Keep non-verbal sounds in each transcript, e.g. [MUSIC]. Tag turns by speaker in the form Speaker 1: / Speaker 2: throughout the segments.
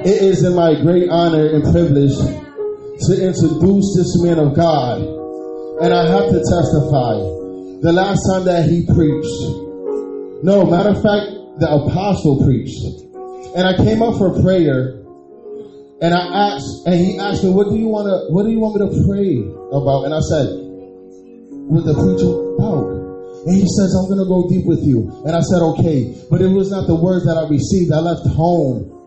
Speaker 1: It is in my great honor and privilege to introduce this man of God. And I have to testify the last time that he preached. No, matter of fact, the apostle preached. And I came up for prayer and I asked, and he asked me, what do you want to, what do you want me to pray about? And I said, with the preacher about. And he says, I'm going to go deep with you. And I said, okay. But it was not the words that I received. I left home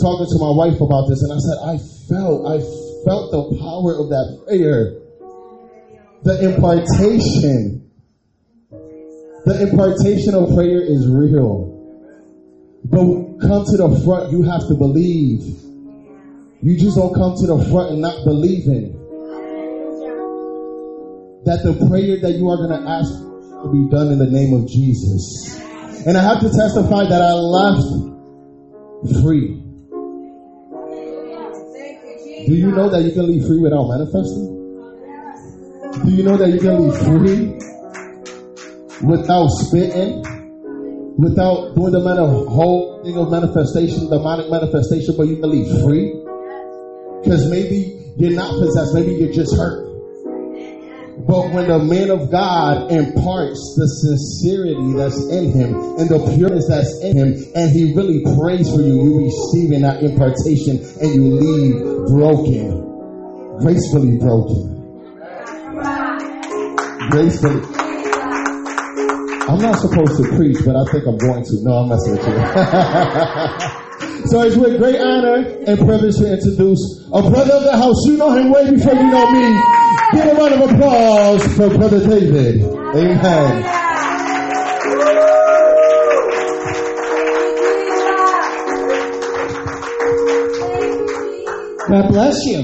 Speaker 1: talking to my wife about this. And I said, I felt, I felt the power of that prayer. The impartation. The impartation of prayer is real. But come to the front, you have to believe. You just don't come to the front and not believing that the prayer that you are going to ask will be done in the name of Jesus. And I have to testify that I left free. Do you know that you can leave free without manifesting? Do you know that you can leave free without spitting? Without doing the whole thing of manifestation, demonic manifestation, but you can leave free? Because maybe you're not possessed, maybe you're just hurt. But when the man of God imparts the sincerity that's in him and the pureness that's in him, and he really prays for you, you receiving that impartation and you leave broken, gracefully broken. Gracefully. I'm not supposed to preach, but I think I'm going to. No, I'm messing with you. so it's with great honor and privilege to introduce a brother of the house. You know him way before you know me. Give a round of applause for Brother David. Amen.
Speaker 2: God bless you.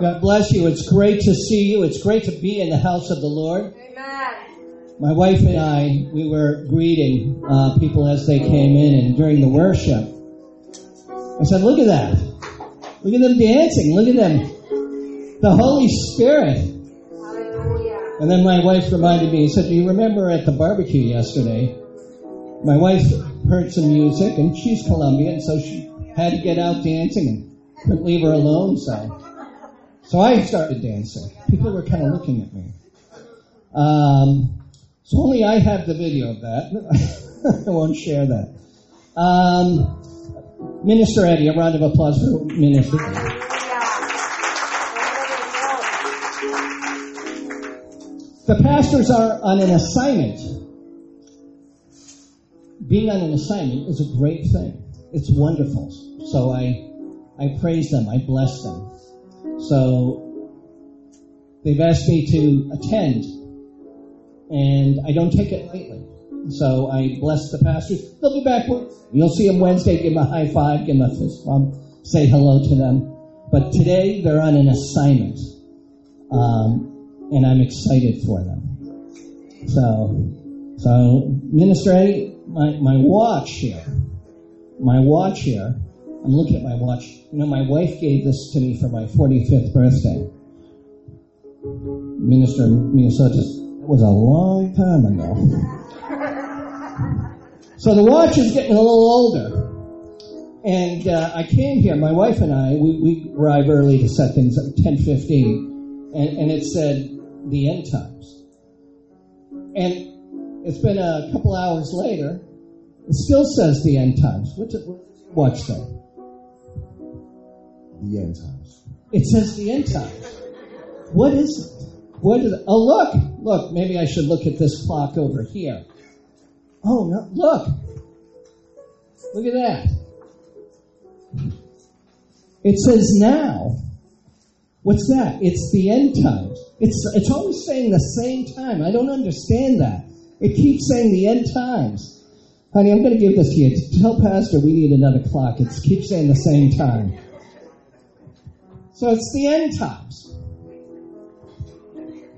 Speaker 2: God bless you. It's great to see you. It's great to be in the house of the Lord.
Speaker 3: Amen.
Speaker 2: My wife and I, we were greeting uh, people as they came in, and during the worship, I said, "Look at that! Look at them dancing! Look at them! The Holy Spirit!"
Speaker 3: Hallelujah.
Speaker 2: And then my wife reminded me. He said, "Do you remember at the barbecue yesterday? My wife heard some music, and she's Colombian, so she had to get out dancing and couldn't leave her alone. So, so I started dancing. People were kind of looking at me. Um, so only I have the video of that. [LAUGHS] I won't share that. Um, Minister Eddie, a round of applause for Minister. The pastors are on an assignment. Being on an assignment is a great thing. It's wonderful. So I, I praise them. I bless them. So they've asked me to attend, and I don't take it lightly. So I bless the pastors. They'll be back. You'll see them Wednesday. Give them a high five. Give them a fist bump. Say hello to them. But today they're on an assignment, um, and I'm excited for them. So, so Minister Eddie, my, my watch here, my watch here. I'm looking at my watch. You know, my wife gave this to me for my 45th birthday. Minister in Minnesota. It was a long time ago. [LAUGHS] So the watch is getting a little older. And uh, I came here, my wife and I, we, we arrive early to set things up, 10.15, and, and it said the end times. And it's been a couple hours later, it still says the end times. What's it, what's your watch say?
Speaker 1: The end times.
Speaker 2: It says the end times. What is it? What is it? Oh, look, look, maybe I should look at this clock over here. Oh, no, look. Look at that. It says now. What's that? It's the end times. It's, it's always saying the same time. I don't understand that. It keeps saying the end times. Honey, I'm going to give this to you. Tell Pastor we need another clock. It keeps saying the same time. So it's the end times.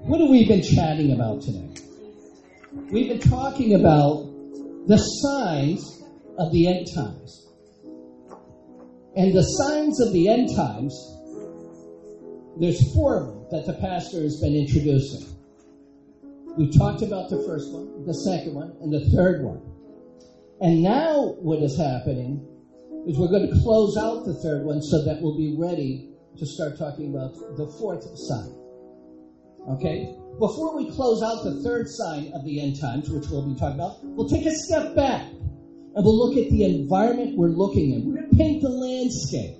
Speaker 2: What have we been chatting about today? We've been talking about the signs of the end times. And the signs of the end times, there's four of them that the pastor has been introducing. We talked about the first one, the second one, and the third one. And now what is happening is we're going to close out the third one so that we'll be ready to start talking about the fourth sign. Okay? Before we close out the third sign of the end times, which we'll be talking about, we'll take a step back and we'll look at the environment we're looking in. We're going to paint the landscape.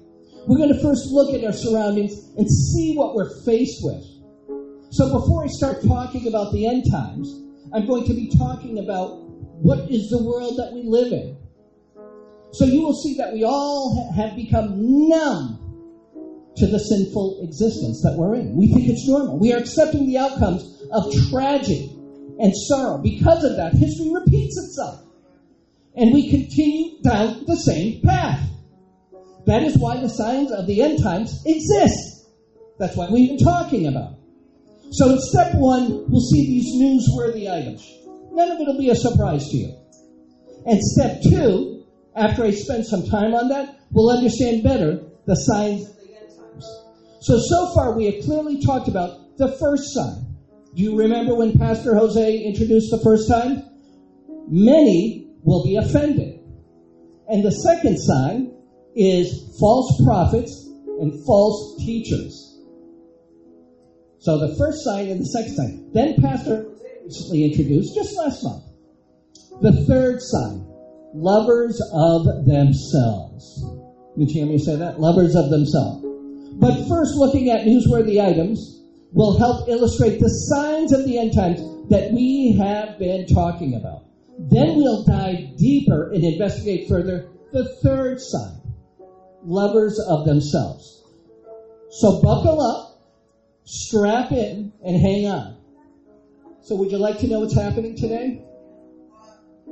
Speaker 2: We're going to first look at our surroundings and see what we're faced with. So before I start talking about the end times, I'm going to be talking about what is the world that we live in. So you will see that we all have become numb to the sinful existence that we're in. We think it's normal. We are accepting the outcomes of tragedy and sorrow. Because of that, history repeats itself. And we continue down the same path. That is why the signs of the end times exist. That's what we've been talking about. So in step one, we'll see these newsworthy items. None of it will be a surprise to you. And step two, after I spend some time on that, we'll understand better the signs of the end times. So, so far we have clearly talked about the first sign. Do you remember when Pastor Jose introduced the first time? Many will be offended. And the second sign is false prophets and false teachers. So the first sign and the second sign. Then Pastor recently introduced, just last month, the third sign, lovers of themselves. Did you hear me say that? Lovers of themselves. But first, looking at newsworthy items will help illustrate the signs of the end times that we have been talking about. Then we'll dive deeper and investigate further the third sign, lovers of themselves. So buckle up strap in and hang on. So, would you like to know what's happening today?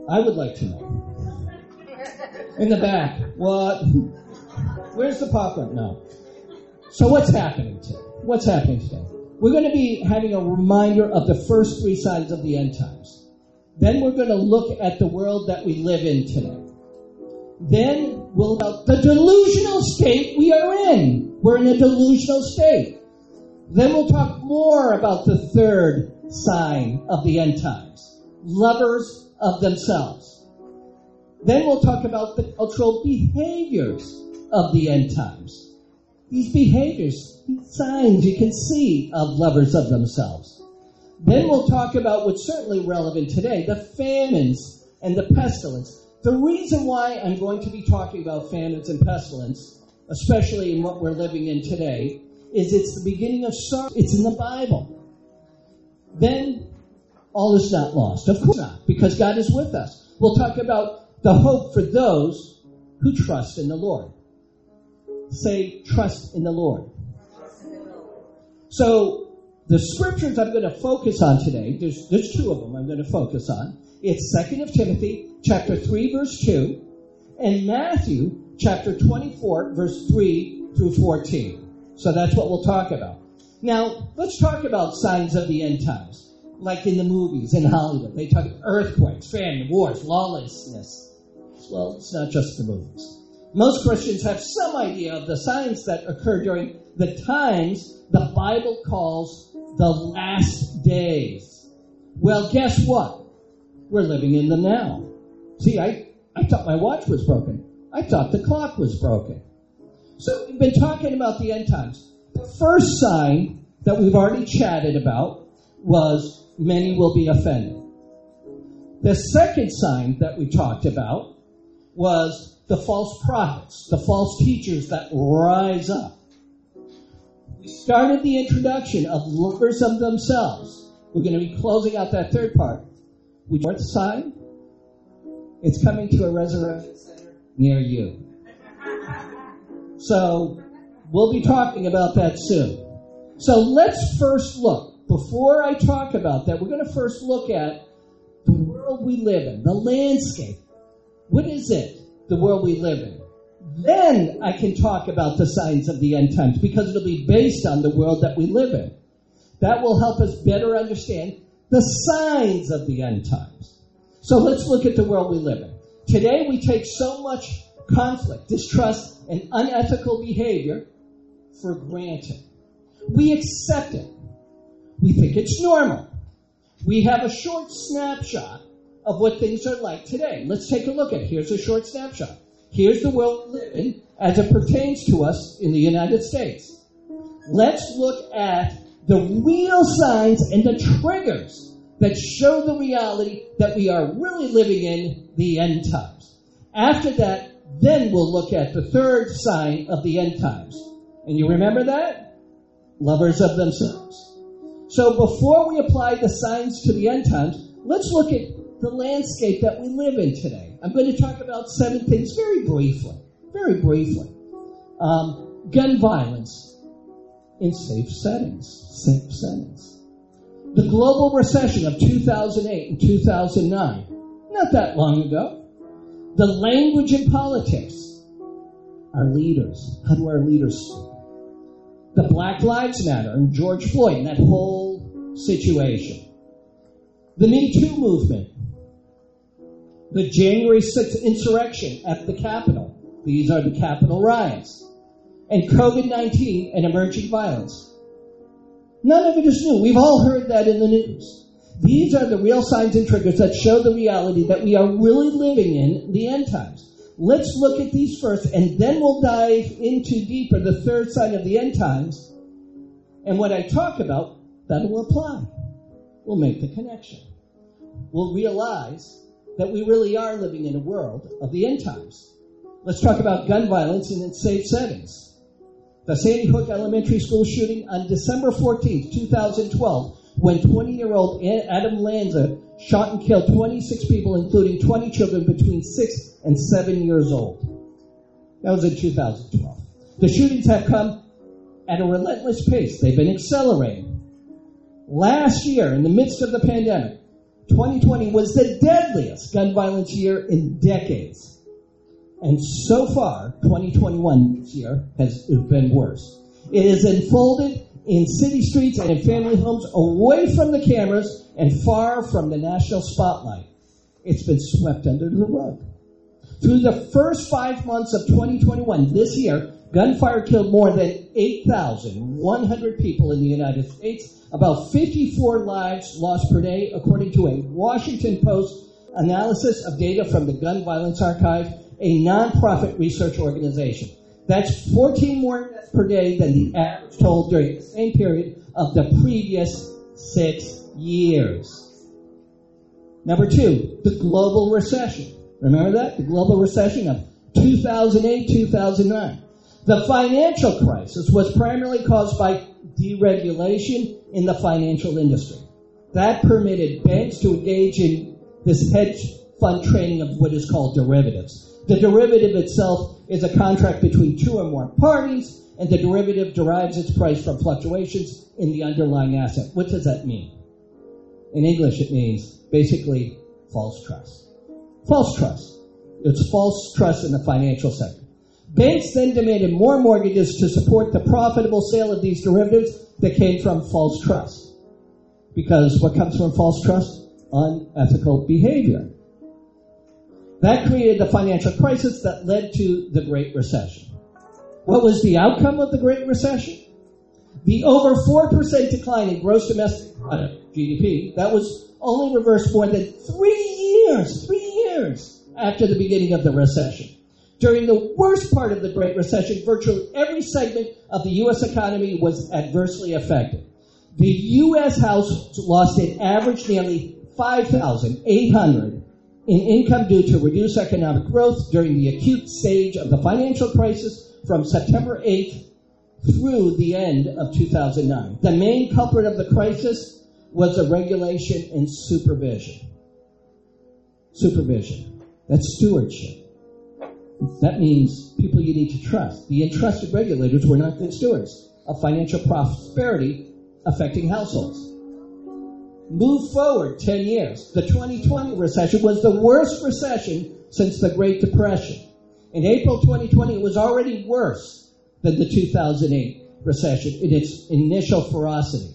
Speaker 2: I would like to know. In the back. What? Where's the popcorn? No. So, what's happening today? What's happening today? We're going to be having a reminder of the first three signs of the end times. Then we're going to look at the world that we live in today. Then we'll about the delusional state we are in. We're in a delusional state. Then we'll talk more about the third sign of the end times lovers of themselves. Then we'll talk about the cultural behaviors of the end times. These behaviors, these signs you can see of lovers of themselves. Then we'll talk about what's certainly relevant today the famines and the pestilence. The reason why I'm going to be talking about famines and pestilence, especially in what we're living in today, is it's the beginning of sorrow. It's in the Bible. Then all is not lost. Of course not, because God is with us. We'll talk about the hope for those who trust in the Lord. Say, trust in the Lord. So, the scriptures I'm going to focus on today, there's, there's two of them I'm going to focus on. It's 2nd of Timothy, chapter 3, verse 2, and Matthew, chapter 24, verse 3 through 14. So that's what we'll talk about. Now, let's talk about signs of the end times. Like in the movies in Hollywood, they talk earthquakes, famine, wars, lawlessness. Well, it's not just the movies. Most Christians have some idea of the signs that occur during the times the Bible calls the last days. Well, guess what? We're living in them now. See, I, I thought my watch was broken. I thought the clock was broken. So we've been talking about the end times. The first sign that we've already chatted about was many will be offended. The second sign that we talked about was the false prophets, the false teachers that rise up. Started the introduction of lovers of themselves. We're going to be closing out that third part. We fourth sign, it's coming to a resurrection center near you. So we'll be talking about that soon. So let's first look, before I talk about that, we're going to first look at the world we live in, the landscape. What is it, the world we live in? Then I can talk about the signs of the end times because it'll be based on the world that we live in. That will help us better understand the signs of the end times. So let's look at the world we live in. Today we take so much conflict, distrust, and unethical behavior for granted. We accept it. We think it's normal. We have a short snapshot of what things are like today. Let's take a look at it. Here's a short snapshot. Here's the world in as it pertains to us in the United States. Let's look at the real signs and the triggers that show the reality that we are really living in the end times. After that, then we'll look at the third sign of the end times. And you remember that? Lovers of themselves. So before we apply the signs to the end times, let's look at the landscape that we live in today. I'm going to talk about seven things very briefly. Very briefly. Um, gun violence in safe settings. Safe settings. The global recession of 2008 and 2009. Not that long ago. The language in politics. Our leaders. How do our leaders speak? The Black Lives Matter and George Floyd and that whole situation. The Me Too movement. The January 6th insurrection at the Capitol. These are the Capitol riots. And COVID 19 and emerging violence. None of it is new. We've all heard that in the news. These are the real signs and triggers that show the reality that we are really living in the end times. Let's look at these first, and then we'll dive into deeper the third sign of the end times. And what I talk about, that will apply. We'll make the connection. We'll realize that we really are living in a world of the end times. Let's talk about gun violence in its safe settings. The Sandy Hook Elementary School shooting on December 14, 2012, when 20 year old Adam Lanza shot and killed 26 people, including 20 children between 6 and 7 years old. That was in 2012. The shootings have come at a relentless pace, they've been accelerating. Last year, in the midst of the pandemic, 2020 was the deadliest gun violence year in decades. And so far, 2021 year has been worse. It is unfolded in city streets and in family homes, away from the cameras and far from the national spotlight. It's been swept under the rug. Through the first five months of 2021, this year, gunfire killed more than 8,100 people in the United States, about 54 lives lost per day, according to a Washington Post analysis of data from the Gun Violence Archive, a nonprofit research organization. That's 14 more deaths per day than the average toll during the same period of the previous six years. Number two, the global recession. Remember that? The global recession of 2008 2009. The financial crisis was primarily caused by deregulation in the financial industry. That permitted banks to engage in this hedge fund trading of what is called derivatives. The derivative itself is a contract between two or more parties, and the derivative derives its price from fluctuations in the underlying asset. What does that mean? In English, it means basically false trust. False trust. It's false trust in the financial sector. Banks then demanded more mortgages to support the profitable sale of these derivatives that came from false trust. Because what comes from false trust? Unethical behavior. That created the financial crisis that led to the Great Recession. What was the outcome of the Great Recession? The over 4% decline in gross domestic GDP, that was only reversed more than three years, three years after the beginning of the recession. During the worst part of the Great Recession, virtually every segment of the U.S. economy was adversely affected. The U.S. house lost an average nearly 5,800 in income due to reduced economic growth during the acute stage of the financial crisis from September 8th through the end of 2009. The main culprit of the crisis was the regulation and supervision. Supervision. That's stewardship. That means people you need to trust. The entrusted regulators were not good stewards of financial prosperity affecting households. Move forward 10 years. The 2020 recession was the worst recession since the Great Depression. In April 2020, it was already worse than the 2008 recession in its initial ferocity.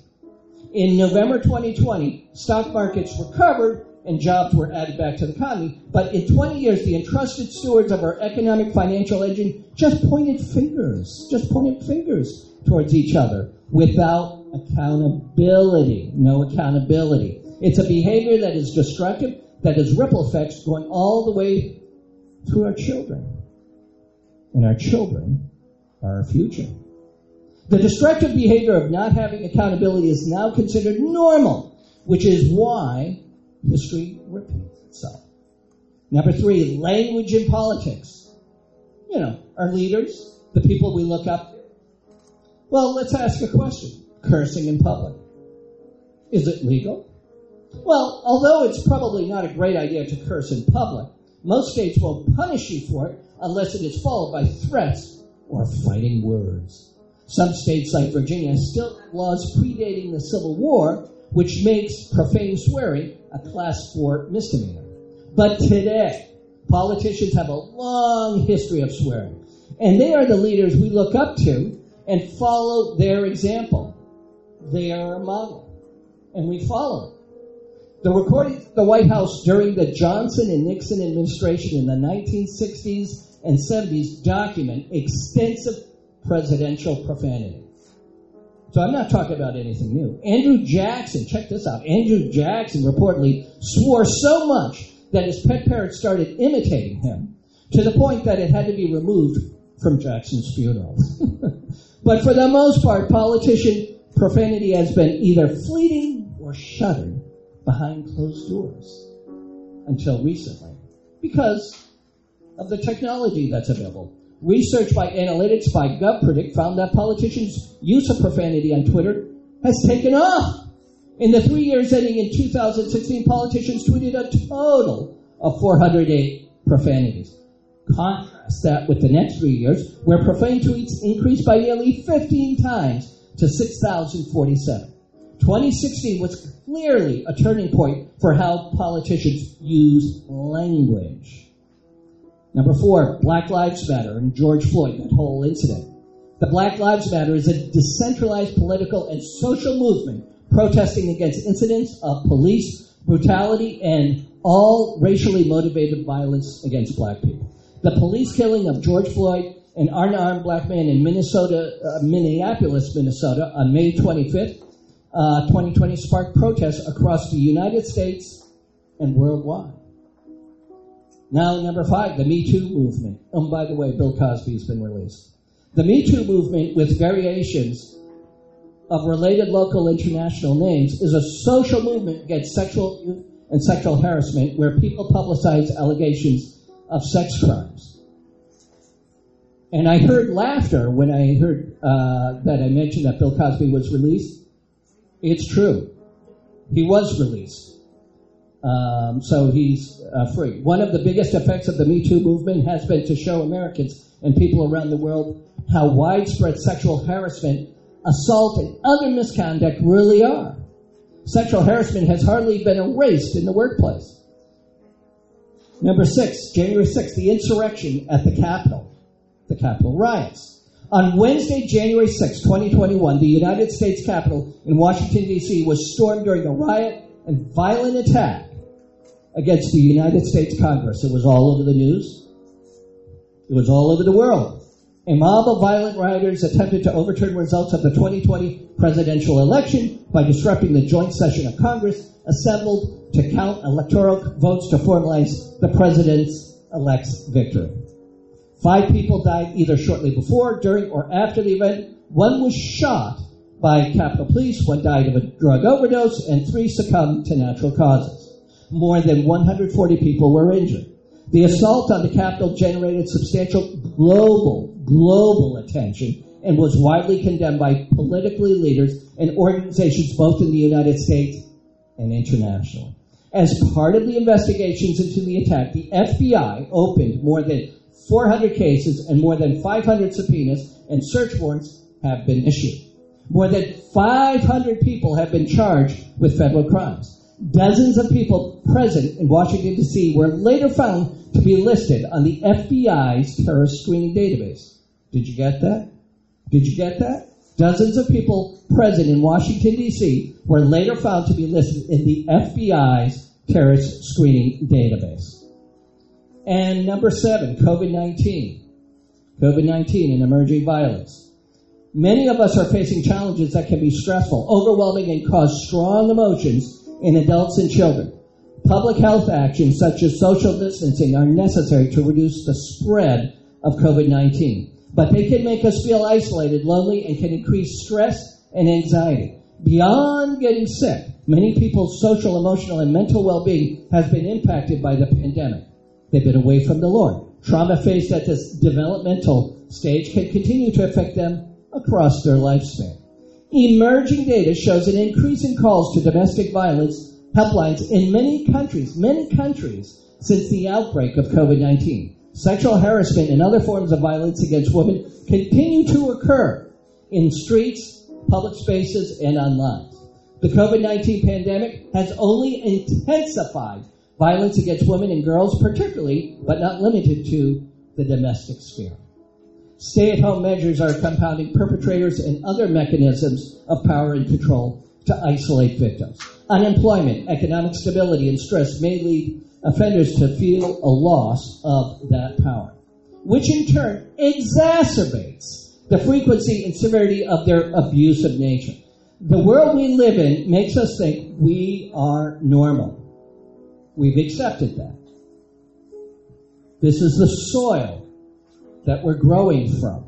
Speaker 2: In November 2020, stock markets recovered and jobs were added back to the economy. But in 20 years, the entrusted stewards of our economic financial engine just pointed fingers, just pointed fingers towards each other without accountability. No accountability. It's a behavior that is destructive, that has ripple effects going all the way to our children. and our children are our future. The destructive behavior of not having accountability is now considered normal, which is why history repeats itself. Number three, language in politics. You know, our leaders, the people we look up. to. Well, let's ask a question. Cursing in public. Is it legal? Well, although it's probably not a great idea to curse in public, most states won't punish you for it unless it is followed by threats or fighting words. Some states, like Virginia, still have laws predating the Civil War, which makes profane swearing a class 4 misdemeanor. But today, politicians have a long history of swearing, and they are the leaders we look up to and follow their example. They are a model, and we follow it. The recording of the White House during the Johnson and Nixon administration in the 1960s and 70s document extensive presidential profanity. So I'm not talking about anything new. Andrew Jackson, check this out. Andrew Jackson reportedly swore so much that his pet parrot started imitating him to the point that it had to be removed from Jackson's funeral. [LAUGHS] but for the most part, politician profanity has been either fleeting or shuttered behind closed doors until recently because of the technology that's available. Research by Analytics by GovPredict found that politicians' use of profanity on Twitter has taken off. In the three years ending in 2016, politicians tweeted a total of 408 profanities. Contrast that with the next three years, where profane tweets increased by nearly 15 times to 6,047. 2016 was clearly a turning point for how politicians use language. Number four, Black Lives Matter and George Floyd, that whole incident. The Black Lives Matter is a decentralized political and social movement protesting against incidents of police brutality and all racially motivated violence against black people. The police killing of George Floyd, an unarmed black man in Minnesota, uh, Minneapolis, Minnesota, on May 25th, uh, 2020 sparked protests across the United States and worldwide. Now, number five, the Me Too movement. Oh, by the way, Bill Cosby's been released. The Me Too movement, with variations of related local international names, is a social movement against sexual and sexual harassment where people publicize allegations of sex crimes. And I heard laughter when I heard uh, that I mentioned that Bill Cosby was released. It's true. He was released. Um, so he's uh, free. One of the biggest effects of the Me Too movement has been to show Americans and people around the world how widespread sexual harassment, assault, and other misconduct really are. Sexual harassment has hardly been erased in the workplace. Number six, January 6th, the insurrection at the Capitol, the Capitol riots. On Wednesday, January 6, 2021, the United States Capitol in Washington, D.C. was stormed during a riot and violent attack against the United States Congress. It was all over the news. It was all over the world. A mob of violent rioters attempted to overturn results of the 2020 presidential election by disrupting the joint session of Congress assembled to count electoral votes to formalize the president's elect's victory. Five people died either shortly before, during, or after the event. One was shot by Capitol Police, one died of a drug overdose, and three succumbed to natural causes. More than 140 people were injured. The assault on the Capitol generated substantial global, global attention and was widely condemned by politically leaders and organizations both in the United States and internationally. As part of the investigations into the attack, the FBI opened more than 400 cases and more than 500 subpoenas and search warrants have been issued. More than 500 people have been charged with federal crimes. Dozens of people present in Washington, D.C. were later found to be listed on the FBI's terrorist screening database. Did you get that? Did you get that? Dozens of people present in Washington, D.C. were later found to be listed in the FBI's terrorist screening database. And number seven, COVID 19. COVID 19 and emerging violence. Many of us are facing challenges that can be stressful, overwhelming, and cause strong emotions in adults and children. Public health actions such as social distancing are necessary to reduce the spread of COVID-19. But they can make us feel isolated, lonely, and can increase stress and anxiety. Beyond getting sick, many people's social, emotional, and mental well-being has been impacted by the pandemic. They've been away from the Lord. Trauma faced at this developmental stage can continue to affect them across their lifespan. Emerging data shows an increase in calls to domestic violence helplines in many countries, many countries since the outbreak of COVID-19. Sexual harassment and other forms of violence against women continue to occur in streets, public spaces, and online. The COVID-19 pandemic has only intensified violence against women and girls, particularly, but not limited to, the domestic sphere. Stay at home measures are compounding perpetrators and other mechanisms of power and control to isolate victims. Unemployment, economic stability, and stress may lead offenders to feel a loss of that power, which in turn exacerbates the frequency and severity of their abusive nature. The world we live in makes us think we are normal. We've accepted that. This is the soil that we're growing from.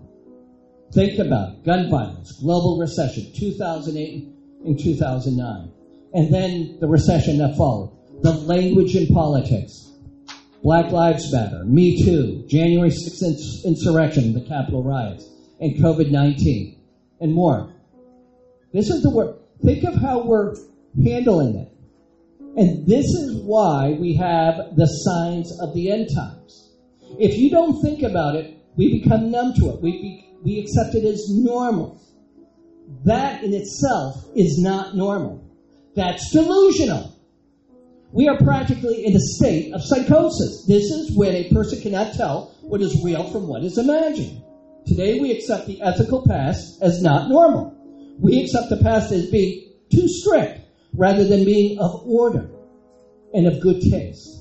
Speaker 2: Think about gun violence, global recession, 2008 and 2009, and then the recession that followed. The language in politics, Black Lives Matter, Me Too, January 6th insurrection, the Capitol riots, and COVID 19, and more. This is the word. Think of how we're handling it. And this is why we have the signs of the end times. If you don't think about it, we become numb to it. We, be, we accept it as normal. That in itself is not normal. That's delusional. We are practically in a state of psychosis. This is when a person cannot tell what is real from what is imagined. Today we accept the ethical past as not normal. We accept the past as being too strict rather than being of order and of good taste.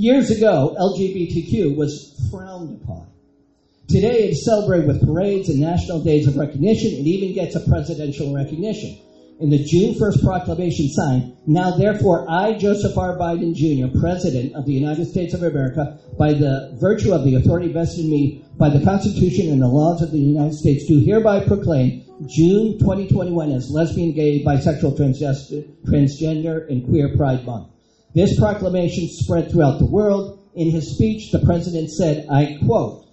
Speaker 2: Years ago, LGBTQ was frowned upon. Today, it is celebrated with parades and national days of recognition. It even gets a presidential recognition. In the June 1st proclamation signed, now therefore I, Joseph R. Biden Jr., President of the United States of America, by the virtue of the authority vested in me by the Constitution and the laws of the United States, do hereby proclaim June 2021 as Lesbian, Gay, Bisexual, Transgender, and Queer Pride Month. This proclamation spread throughout the world. In his speech, the president said, I quote,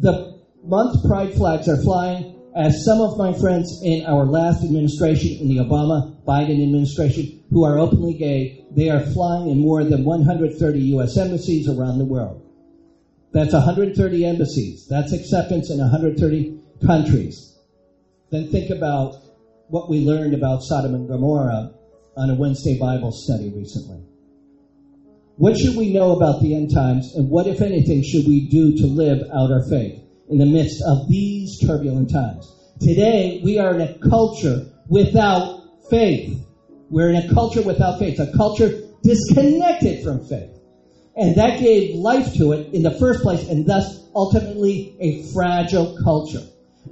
Speaker 2: The month pride flags are flying as some of my friends in our last administration, in the Obama Biden administration, who are openly gay, they are flying in more than 130 U.S. embassies around the world. That's 130 embassies. That's acceptance in 130 countries. Then think about what we learned about Sodom and Gomorrah on a Wednesday Bible study recently. What should we know about the end times, and what, if anything, should we do to live out our faith in the midst of these turbulent times? Today, we are in a culture without faith. We're in a culture without faith, a culture disconnected from faith. And that gave life to it in the first place, and thus ultimately a fragile culture.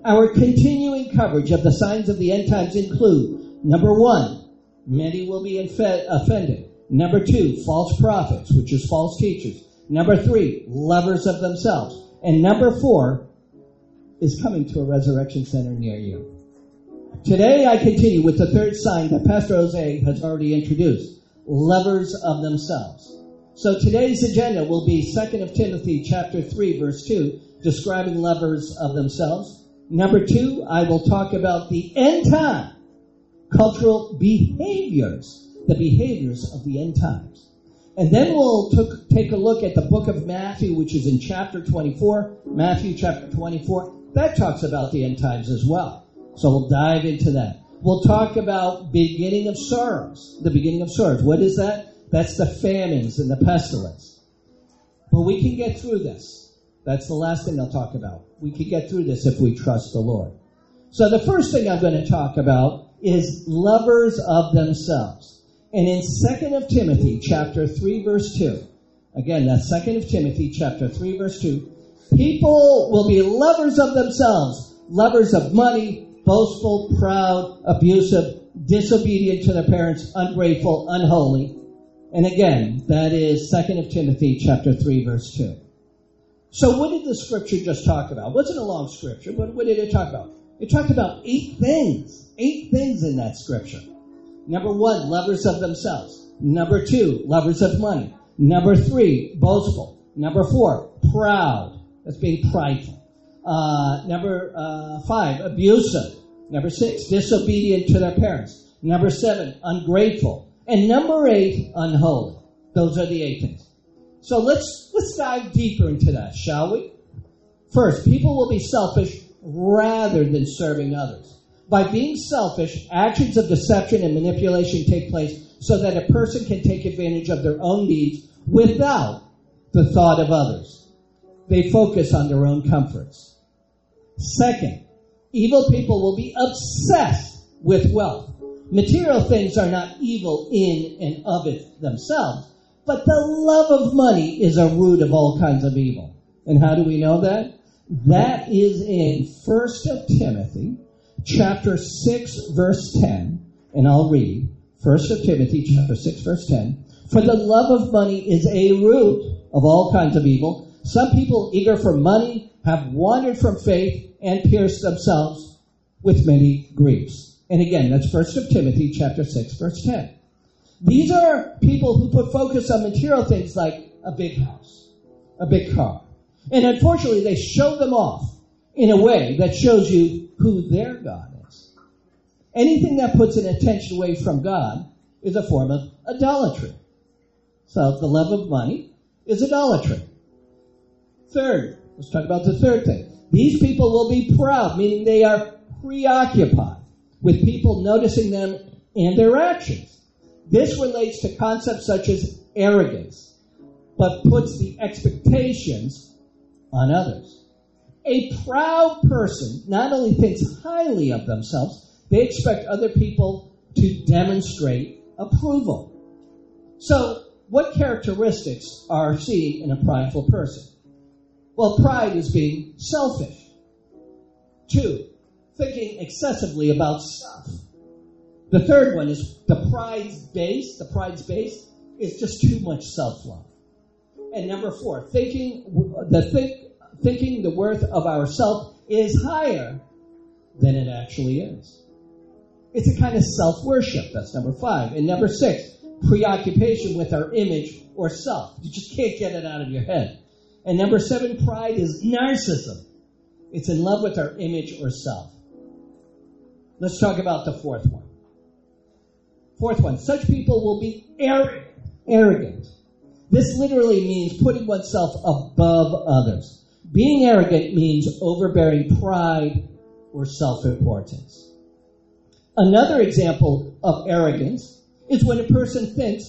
Speaker 2: Our continuing coverage of the signs of the end times include number one, many will be infe- offended. Number two, false prophets, which is false teachers. Number three, lovers of themselves. And number four is coming to a resurrection center near you. Today I continue with the third sign that Pastor Jose has already introduced. Lovers of themselves. So today's agenda will be 2nd of Timothy chapter 3 verse 2, describing lovers of themselves. Number two, I will talk about the end time cultural behaviors the behaviors of the end times. And then we'll took, take a look at the book of Matthew, which is in chapter 24. Matthew chapter 24. That talks about the end times as well. So we'll dive into that. We'll talk about beginning of sorrows. The beginning of sorrows. What is that? That's the famines and the pestilence. But we can get through this. That's the last thing I'll talk about. We can get through this if we trust the Lord. So the first thing I'm going to talk about is lovers of themselves. And in 2nd of Timothy chapter 3 verse 2, again, that's 2nd of Timothy chapter 3 verse 2, people will be lovers of themselves, lovers of money, boastful, proud, abusive, disobedient to their parents, ungrateful, unholy. And again, that is 2nd of Timothy chapter 3 verse 2. So, what did the scripture just talk about? It wasn't a long scripture, but what did it talk about? It talked about eight things. Eight things in that scripture. Number one, lovers of themselves. Number two, lovers of money. Number three, boastful. Number four, proud. That's being prideful. Uh, number uh, five, abusive. Number six, disobedient to their parents. Number seven, ungrateful. And number eight, unholy. Those are the eight things. So let's let's dive deeper into that, shall we? First, people will be selfish rather than serving others. By being selfish, actions of deception and manipulation take place so that a person can take advantage of their own needs without the thought of others. They focus on their own comforts. Second, evil people will be obsessed with wealth. Material things are not evil in and of it themselves, but the love of money is a root of all kinds of evil. And how do we know that? That is in 1 Timothy chapter 6 verse 10, and I'll read 1 Timothy chapter 6 verse 10. For the love of money is a root of all kinds of evil. Some people eager for money have wandered from faith and pierced themselves with many griefs. And again, that's 1 Timothy chapter 6 verse 10. These are people who put focus on material things like a big house, a big car. And unfortunately, they show them off in a way that shows you who their God is. Anything that puts an attention away from God is a form of idolatry. So the love of money is idolatry. Third, let's talk about the third thing. These people will be proud, meaning they are preoccupied with people noticing them and their actions. This relates to concepts such as arrogance, but puts the expectations on others. A proud person not only thinks highly of themselves, they expect other people to demonstrate approval. So, what characteristics are seen in a prideful person? Well, pride is being selfish. Two, thinking excessively about self. The third one is the pride's base. The pride's base is just too much self love. And number four, thinking the think, thinking the worth of ourself is higher than it actually is. It's a kind of self worship. That's number five. And number six, preoccupation with our image or self. You just can't get it out of your head. And number seven, pride is narcissism. It's in love with our image or self. Let's talk about the fourth one. Fourth one, such people will be arrogant. arrogant. This literally means putting oneself above others. Being arrogant means overbearing pride or self importance. Another example of arrogance is when a person thinks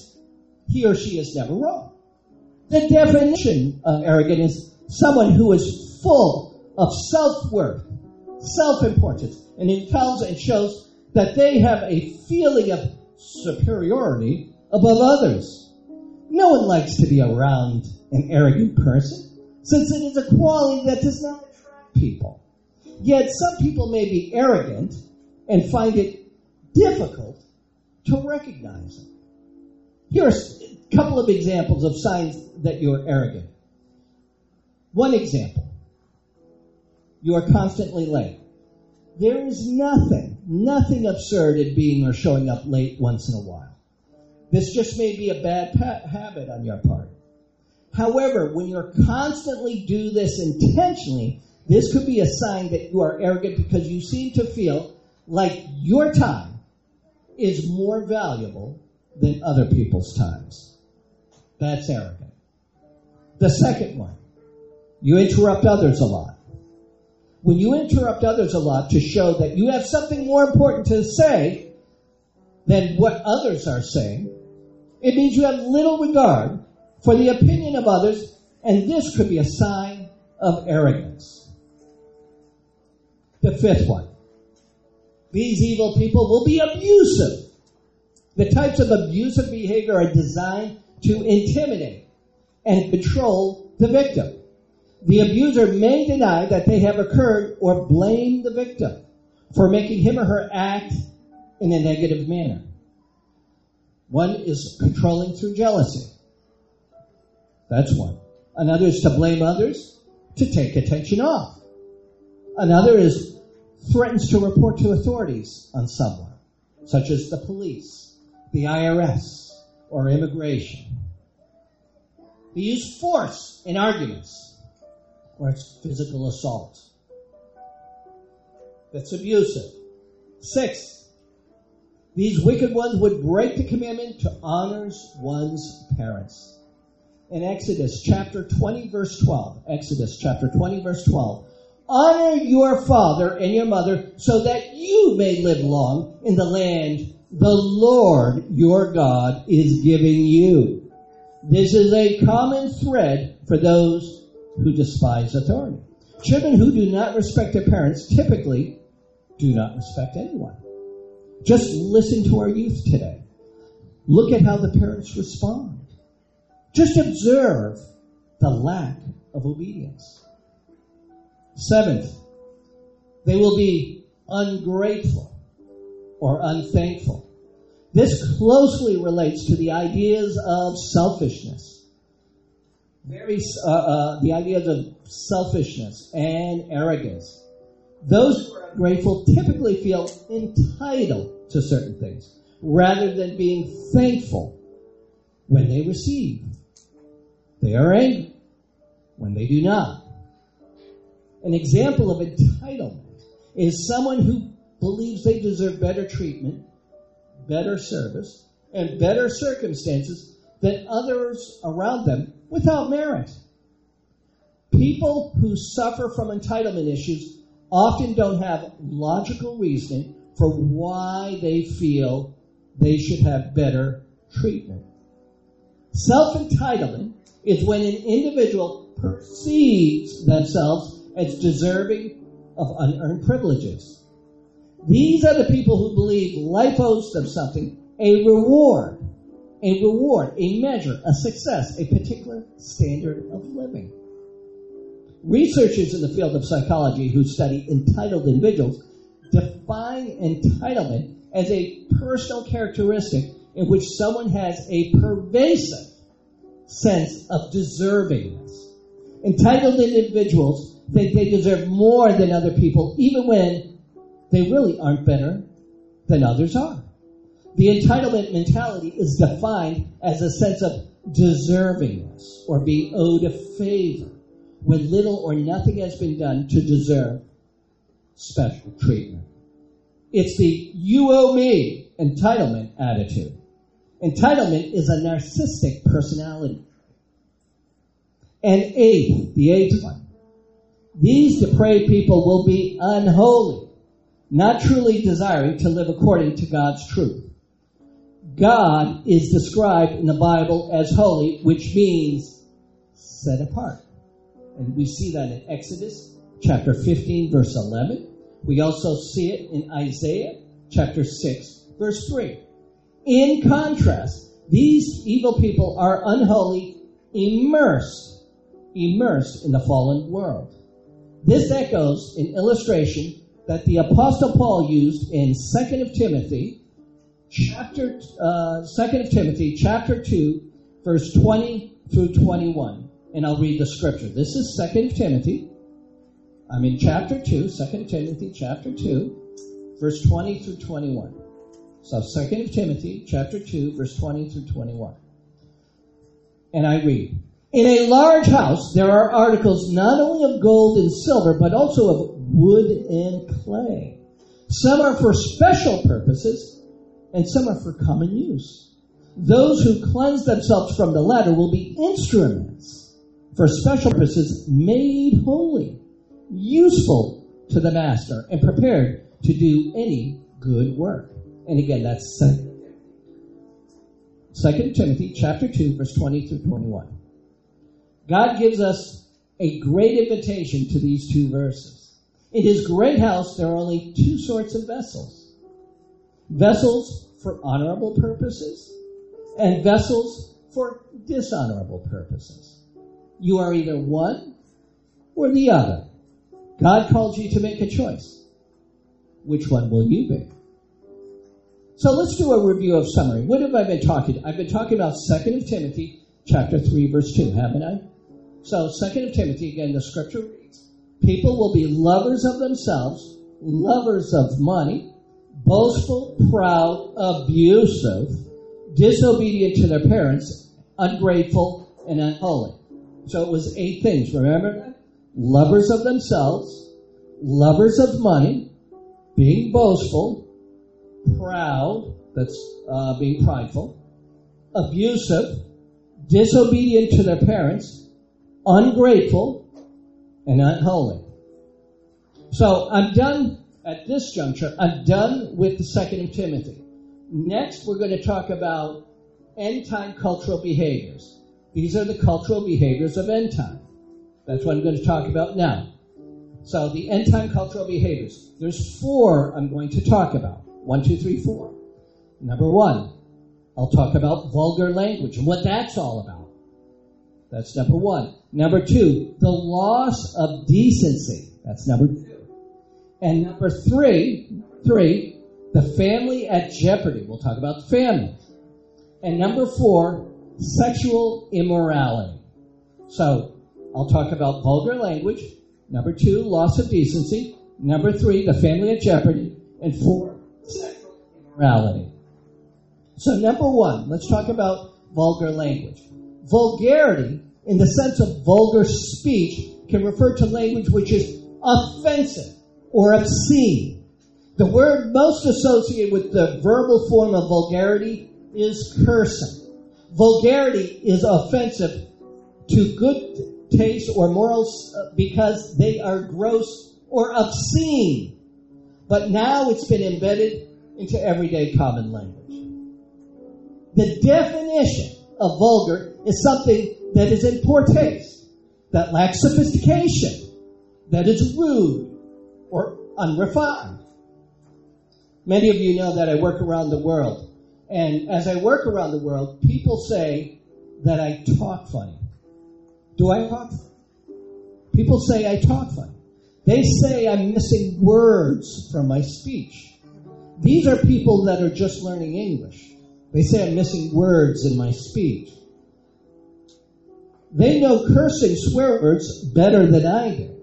Speaker 2: he or she is never wrong. The definition of arrogant is someone who is full of self worth, self importance, and it tells and shows that they have a feeling of superiority above others. No one likes to be around an arrogant person, since it is a quality that does not attract people. Yet some people may be arrogant and find it difficult to recognize it. Here are a couple of examples of signs that you're arrogant. One example you are constantly late. There is nothing, nothing absurd in being or showing up late once in a while. This just may be a bad pa- habit on your part. However, when you're constantly do this intentionally, this could be a sign that you are arrogant because you seem to feel like your time is more valuable than other people's times. That's arrogant. The second one, you interrupt others a lot when you interrupt others a lot to show that you have something more important to say than what others are saying, it means you have little regard for the opinion of others, and this could be a sign of arrogance. The fifth one. These evil people will be abusive. The types of abusive behavior are designed to intimidate and control the victim the abuser may deny that they have occurred or blame the victim for making him or her act in a negative manner. One is controlling through jealousy. That's one. Another is to blame others to take attention off. Another is threatens to report to authorities on someone, such as the police, the IRS, or immigration. They use force in arguments, or it's physical assault. That's abusive. Six, these wicked ones would break the commandment to honor one's parents. In Exodus chapter 20, verse 12, Exodus chapter 20, verse 12, honor your father and your mother so that you may live long in the land the Lord your God is giving you. This is a common thread for those who despise authority. Children who do not respect their parents typically do not respect anyone. Just listen to our youth today. Look at how the parents respond. Just observe the lack of obedience. Seventh, they will be ungrateful or unthankful. This closely relates to the ideas of selfishness. Very, uh, uh, the ideas of selfishness and arrogance. Those who are grateful typically feel entitled to certain things rather than being thankful when they receive. They are angry when they do not. An example of entitlement is someone who believes they deserve better treatment, better service, and better circumstances than others around them without merit. People who suffer from entitlement issues often don't have logical reasoning for why they feel they should have better treatment. Self entitlement is when an individual perceives themselves as deserving of unearned privileges. These are the people who believe life owes them something, a reward, a reward, a measure, a success, a particular standard of living. Researchers in the field of psychology who study entitled individuals define entitlement as a personal characteristic in which someone has a pervasive sense of deservingness. Entitled individuals think they deserve more than other people, even when they really aren't better than others are. The entitlement mentality is defined as a sense of deservingness or being owed a favor when little or nothing has been done to deserve special treatment. It's the you owe me entitlement attitude. Entitlement is a narcissistic personality. And eighth, the eighth one, these depraved people will be unholy, not truly desiring to live according to God's truth. God is described in the Bible as holy, which means set apart. And we see that in Exodus chapter 15, verse 11. We also see it in Isaiah chapter 6, verse 3. In contrast, these evil people are unholy, immersed, immersed in the fallen world. This echoes an illustration that the apostle Paul used in 2nd of Timothy, chapter, uh, 2nd of Timothy, chapter 2, verse 20 through 21. And I'll read the scripture. This is 2nd of Timothy. I'm in chapter 2, 2nd Timothy, chapter 2, verse 20 through 21. So 2nd of Timothy, chapter 2, verse 20 through 21. And I read, In a large house there are articles not only of gold and silver, but also of wood and clay. Some are for special purposes, and some are for common use. Those who cleanse themselves from the latter will be instruments for special purposes made holy, useful to the master, and prepared to do any good work. And again, that's Second Timothy chapter 2, verse 20 through 21. God gives us a great invitation to these two verses. In his great house, there are only two sorts of vessels. Vessels for honorable purposes and vessels for dishonorable purposes. You are either one or the other. God calls you to make a choice. Which one will you be? So let's do a review of summary. What have I been talking? I've been talking about 2 Timothy chapter 3 verse 2, haven't I? So, Second of Timothy, again, the scripture reads, People will be lovers of themselves, lovers of money, boastful, proud, abusive, disobedient to their parents, ungrateful, and unholy. So it was eight things. Remember? Lovers of themselves, lovers of money, being boastful, proud, that's uh, being prideful, abusive, disobedient to their parents, ungrateful, and unholy. So I'm done at this juncture. I'm done with the second of Timothy. Next, we're going to talk about end time cultural behaviors. These are the cultural behaviors of end time. That's what I'm going to talk about now. So the end time cultural behaviors. There's four I'm going to talk about. One, two, three, four. Number one, I'll talk about vulgar language and what that's all about. That's number one. Number two, the loss of decency. That's number two. And number three, three, the family at jeopardy. We'll talk about the family. And number four, sexual immorality. So I'll talk about vulgar language. Number two, loss of decency. Number three, the family at jeopardy. And four, immorality. So number one, let's talk about vulgar language. Vulgarity, in the sense of vulgar speech, can refer to language which is offensive or obscene. The word most associated with the verbal form of vulgarity is cursing. Vulgarity is offensive to good taste or morals uh, because they are gross or obscene. But now it's been embedded into everyday common language. The definition of vulgar is something that is in poor taste, that lacks sophistication, that is rude or unrefined. Many of you know that I work around the world. And as I work around the world, people say that I talk funny. Do I talk funny? People say I talk funny. They say I'm missing words from my speech. These are people that are just learning English. They say I'm missing words in my speech. They know cursing swear words better than I do.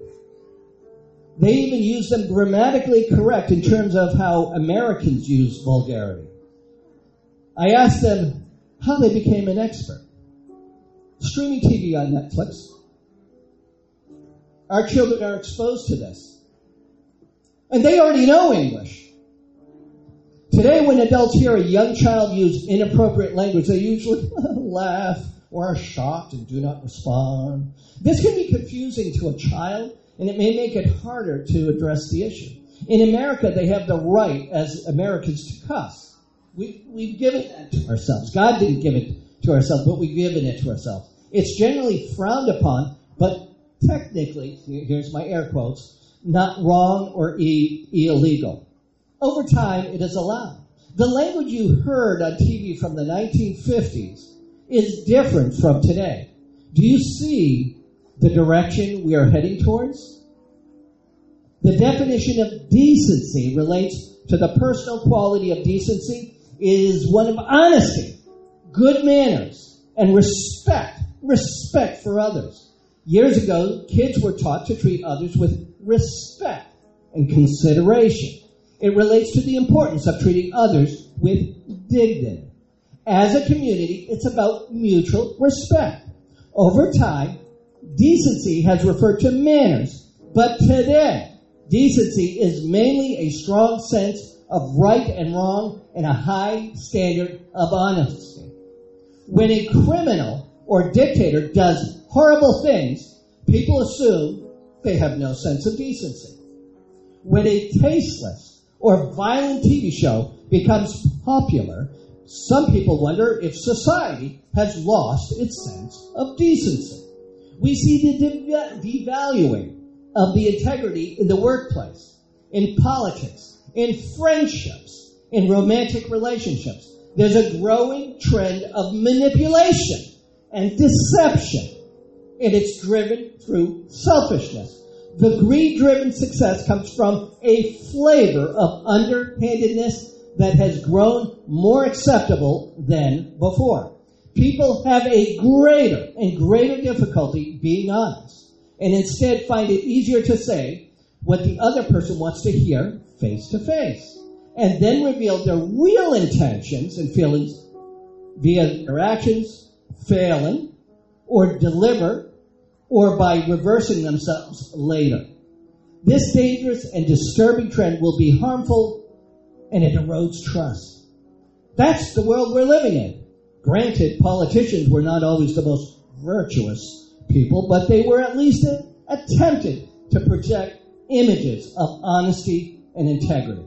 Speaker 2: They even use them grammatically correct in terms of how Americans use vulgarity. I asked them how they became an expert. Streaming TV on Netflix. Our children are exposed to this. And they already know English. Today, when adults hear a young child use inappropriate language, they usually [LAUGHS] laugh or are shocked and do not respond. This can be confusing to a child, and it may make it harder to address the issue. In America, they have the right as Americans to cuss. We, we've given that to ourselves. God didn't give it to ourselves, but we've given it to ourselves. It's generally frowned upon, but technically, here's my air quotes, not wrong or e- illegal. Over time, it is allowed. The language you heard on TV from the 1950s is different from today. Do you see the direction we are heading towards? The definition of decency relates to the personal quality of decency is one of honesty, good manners, and respect, respect for others. Years ago, kids were taught to treat others with respect and consideration. It relates to the importance of treating others with dignity. As a community, it's about mutual respect. Over time, decency has referred to manners, but today, decency is mainly a strong sense of right and wrong and a high standard of honesty. When a criminal or dictator does horrible things, people assume they have no sense of decency. When a tasteless or violent TV show becomes popular, some people wonder if society has lost its sense of decency. We see the devaluing of the integrity in the workplace, in politics, in friendships, in romantic relationships. There's a growing trend of manipulation and deception, and it's driven through selfishness. The greed driven success comes from a flavor of underhandedness that has grown more acceptable than before. People have a greater and greater difficulty being honest, and instead find it easier to say what the other person wants to hear face to face, and then reveal their real intentions and feelings via their actions, failing, or deliver, or by reversing themselves later. This dangerous and disturbing trend will be harmful and it erodes trust. That's the world we're living in. Granted, politicians were not always the most virtuous people, but they were at least attempted to project images of honesty and integrity.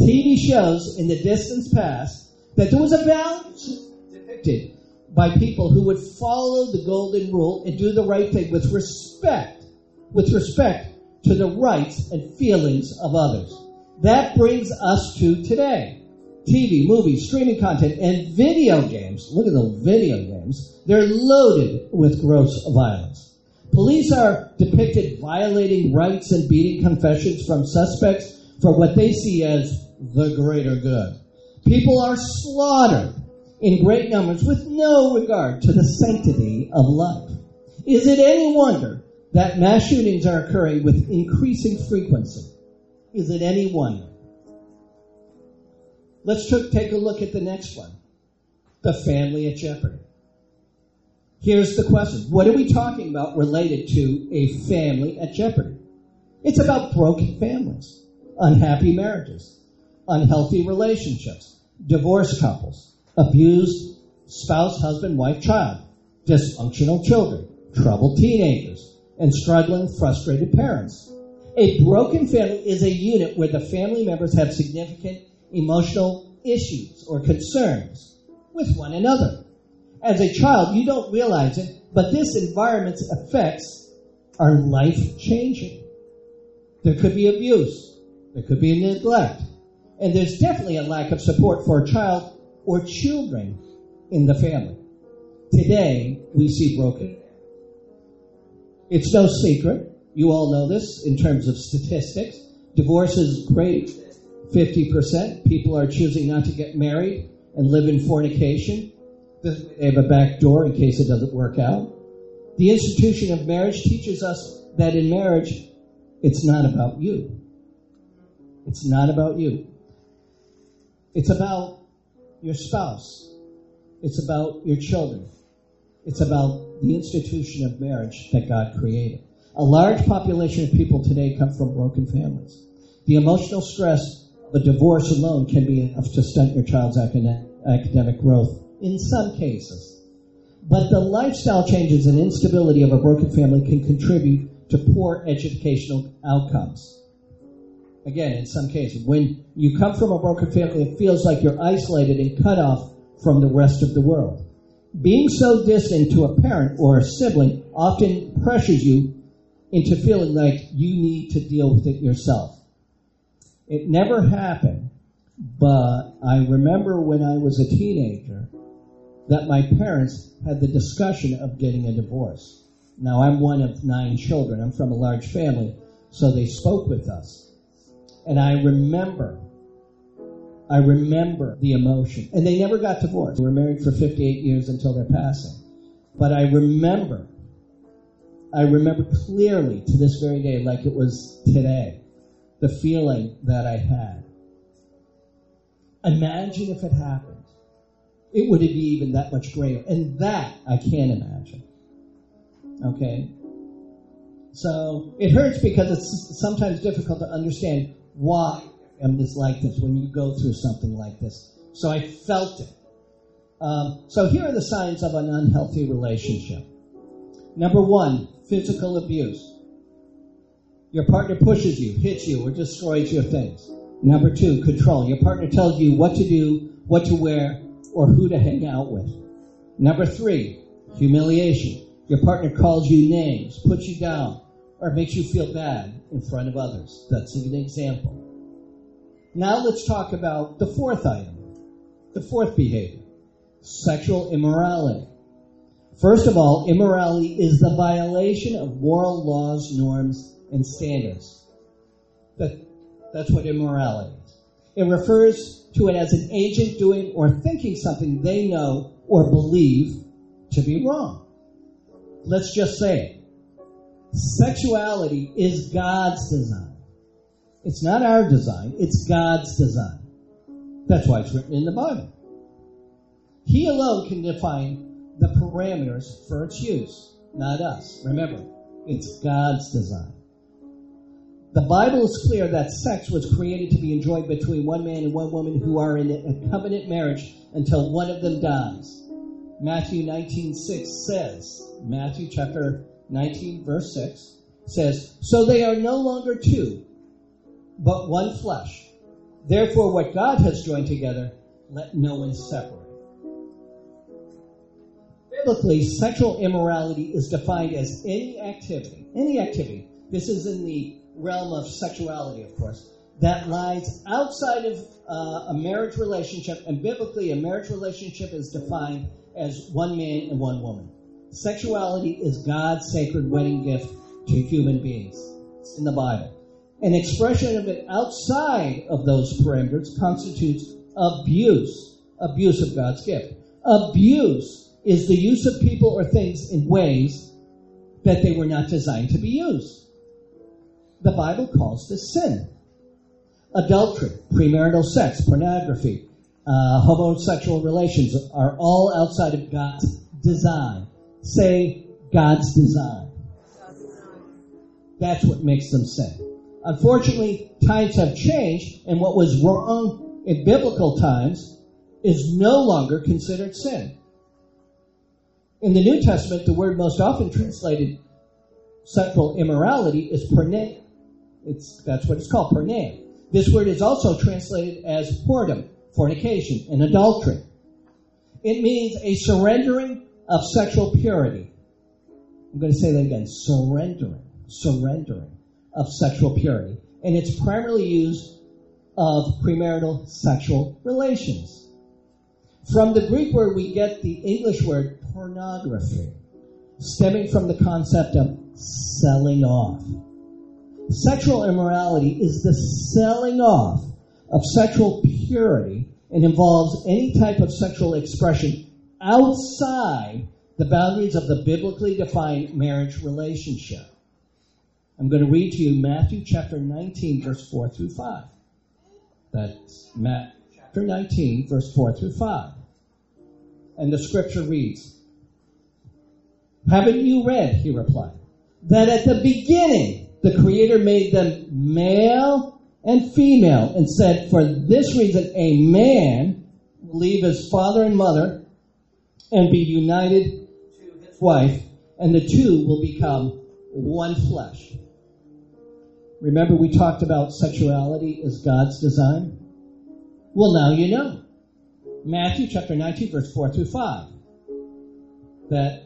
Speaker 2: TV shows in the distant past that there was a balance depicted by people who would follow the golden rule and do the right thing with respect, with respect to the rights and feelings of others. That brings us to today. TV, movies, streaming content, and video games. Look at the video games. They're loaded with gross violence. Police are depicted violating rights and beating confessions from suspects for what they see as the greater good. People are slaughtered in great numbers with no regard to the sanctity of life. Is it any wonder that mass shootings are occurring with increasing frequency? Is it any wonder? Let's take a look at the next one the family at jeopardy. Here's the question What are we talking about related to a family at jeopardy? It's about broken families, unhappy marriages, unhealthy relationships, divorced couples, abused spouse, husband, wife, child, dysfunctional children, troubled teenagers, and struggling, frustrated parents. A broken family is a unit where the family members have significant emotional issues or concerns with one another. As a child, you don't realize it, but this environment's effects are life changing. There could be abuse, there could be neglect, and there's definitely a lack of support for a child or children in the family. Today, we see broken. It's no secret. You all know this in terms of statistics. Divorce is great 50%. People are choosing not to get married and live in fornication. They have a back door in case it doesn't work out. The institution of marriage teaches us that in marriage, it's not about you. It's not about you. It's about your spouse. It's about your children. It's about the institution of marriage that God created. A large population of people today come from broken families. The emotional stress of a divorce alone can be enough to stunt your child's academic growth in some cases. But the lifestyle changes and instability of a broken family can contribute to poor educational outcomes. Again, in some cases, when you come from a broken family, it feels like you're isolated and cut off from the rest of the world. Being so distant to a parent or a sibling often pressures you into feeling like you need to deal with it yourself. It never happened, but I remember when I was a teenager that my parents had the discussion of getting a divorce. Now, I'm one of nine children. I'm from a large family, so they spoke with us. And I remember, I remember the emotion. And they never got divorced. They were married for 58 years until their passing. But I remember, I remember clearly to this very day, like it was today the feeling that I had. Imagine if it happened. It would be even that much greater. And that I can't imagine. Okay? So it hurts because it's sometimes difficult to understand why I'm this like this when you go through something like this. So I felt it. Um, so here are the signs of an unhealthy relationship. Number one, physical abuse. Your partner pushes you, hits you, or destroys your things. Number two, control. Your partner tells you what to do, what to wear, or who to hang out with. Number three, humiliation. Your partner calls you names, puts you down, or makes you feel bad in front of others. That's an example. Now let's talk about the fourth item, the fourth behavior sexual immorality. First of all, immorality is the violation of moral laws, norms, and standards. That, that's what immorality is. It refers to it as an agent doing or thinking something they know or believe to be wrong. Let's just say it. Sexuality is God's design. It's not our design, it's God's design. That's why it's written in the Bible. He alone can define the parameters for its use, not us. Remember, it's God's design. The Bible is clear that sex was created to be enjoyed between one man and one woman who are in a covenant marriage until one of them dies. Matthew 19:6 says, Matthew chapter 19 verse 6 says, "So they are no longer two, but one flesh. Therefore what God has joined together, let no one separate." Biblically, sexual immorality is defined as any activity, any activity. This is in the realm of sexuality, of course, that lies outside of uh, a marriage relationship, and biblically, a marriage relationship is defined as one man and one woman. Sexuality is God's sacred wedding gift to human beings. It's in the Bible. An expression of it outside of those parameters constitutes abuse, abuse of God's gift. Abuse is the use of people or things in ways that they were not designed to be used. The Bible calls this sin. Adultery, premarital sex, pornography, uh, homosexual relations are all outside of God's design. Say God's design. That's what makes them sin. Unfortunately, times have changed, and what was wrong in biblical times is no longer considered sin. In the New Testament, the word most often translated sexual immorality is porne. It's, that's what it's called, porne. This word is also translated as whoredom, fornication, and adultery. It means a surrendering of sexual purity. I'm going to say that again. Surrendering. Surrendering of sexual purity. And it's primarily used of premarital sexual relations. From the Greek word, we get the English word pornography, stemming from the concept of selling off. Sexual immorality is the selling off of sexual purity and involves any type of sexual expression outside the boundaries of the biblically defined marriage relationship. I'm going to read to you Matthew chapter 19, verse 4 through 5. That's Matthew chapter 19, verse 4 through 5. And the scripture reads, Haven't you read, he replied, that at the beginning the Creator made them male and female and said, For this reason, a man will leave his father and mother and be united to his wife, and the two will become one flesh. Remember, we talked about sexuality as God's design? Well, now you know. Matthew chapter 19, verse 4 through 5. That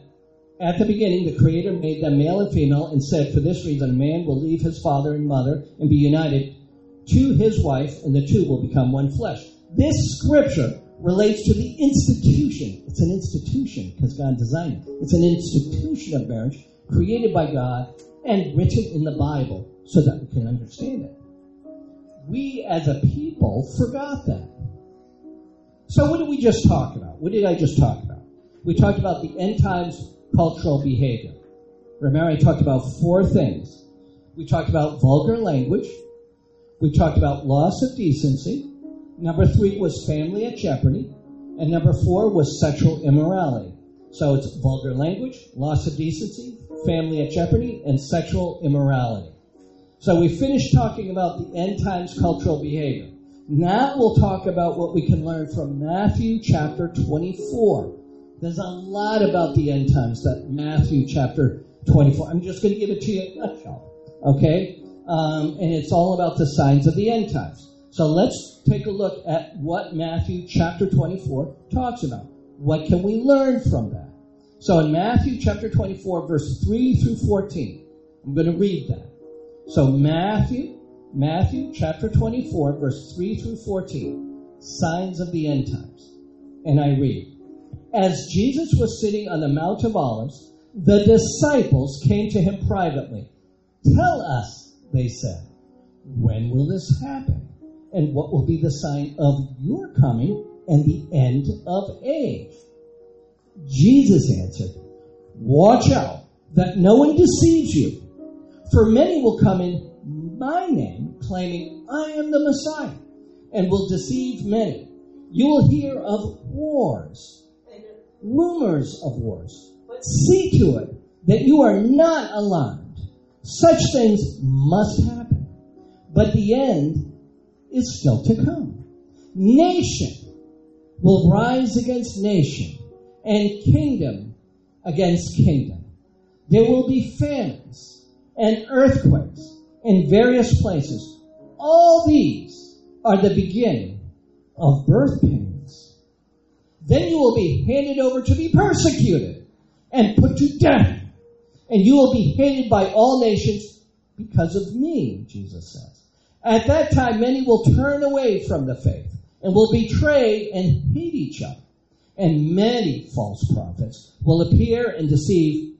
Speaker 2: at the beginning, the Creator made them male and female and said, For this reason, a man will leave his father and mother and be united to his wife, and the two will become one flesh. This scripture relates to the institution. It's an institution because God designed it. It's an institution of marriage created by God and written in the Bible so that we can understand it. We as a people forgot that. So what did we just talk about? What did I just talk about? We talked about the end times cultural behavior. Remember I talked about four things. We talked about vulgar language. We talked about loss of decency. Number three was family at jeopardy. And number four was sexual immorality. So it's vulgar language, loss of decency, family at jeopardy, and sexual immorality. So we finished talking about the end times cultural behavior. Now we'll talk about what we can learn from Matthew chapter 24. There's a lot about the end times that Matthew chapter 24. I'm just going to give it to you in a nutshell. Okay? Um, and it's all about the signs of the end times. So let's take a look at what Matthew chapter 24 talks about. What can we learn from that? So in Matthew chapter 24, verse 3 through 14, I'm going to read that. So Matthew, Matthew chapter 24, verse 3 through 14, signs of the end times. And I read, As Jesus was sitting on the Mount of Olives, the disciples came to him privately. Tell us, they said, when will this happen? And what will be the sign of your coming and the end of age? Jesus answered, Watch out that no one deceives you, for many will come in my name, claiming, I am the Messiah, and will deceive many. You will hear of wars, rumors of wars. See to it that you are not alarmed. Such things must happen, but the end is still to come. Nation will rise against nation, and kingdom against kingdom. There will be famines and earthquakes in various places. All these are the beginning of birth pains. Then you will be handed over to be persecuted and put to death. And you will be hated by all nations because of me, Jesus says. At that time, many will turn away from the faith and will betray and hate each other. And many false prophets will appear and deceive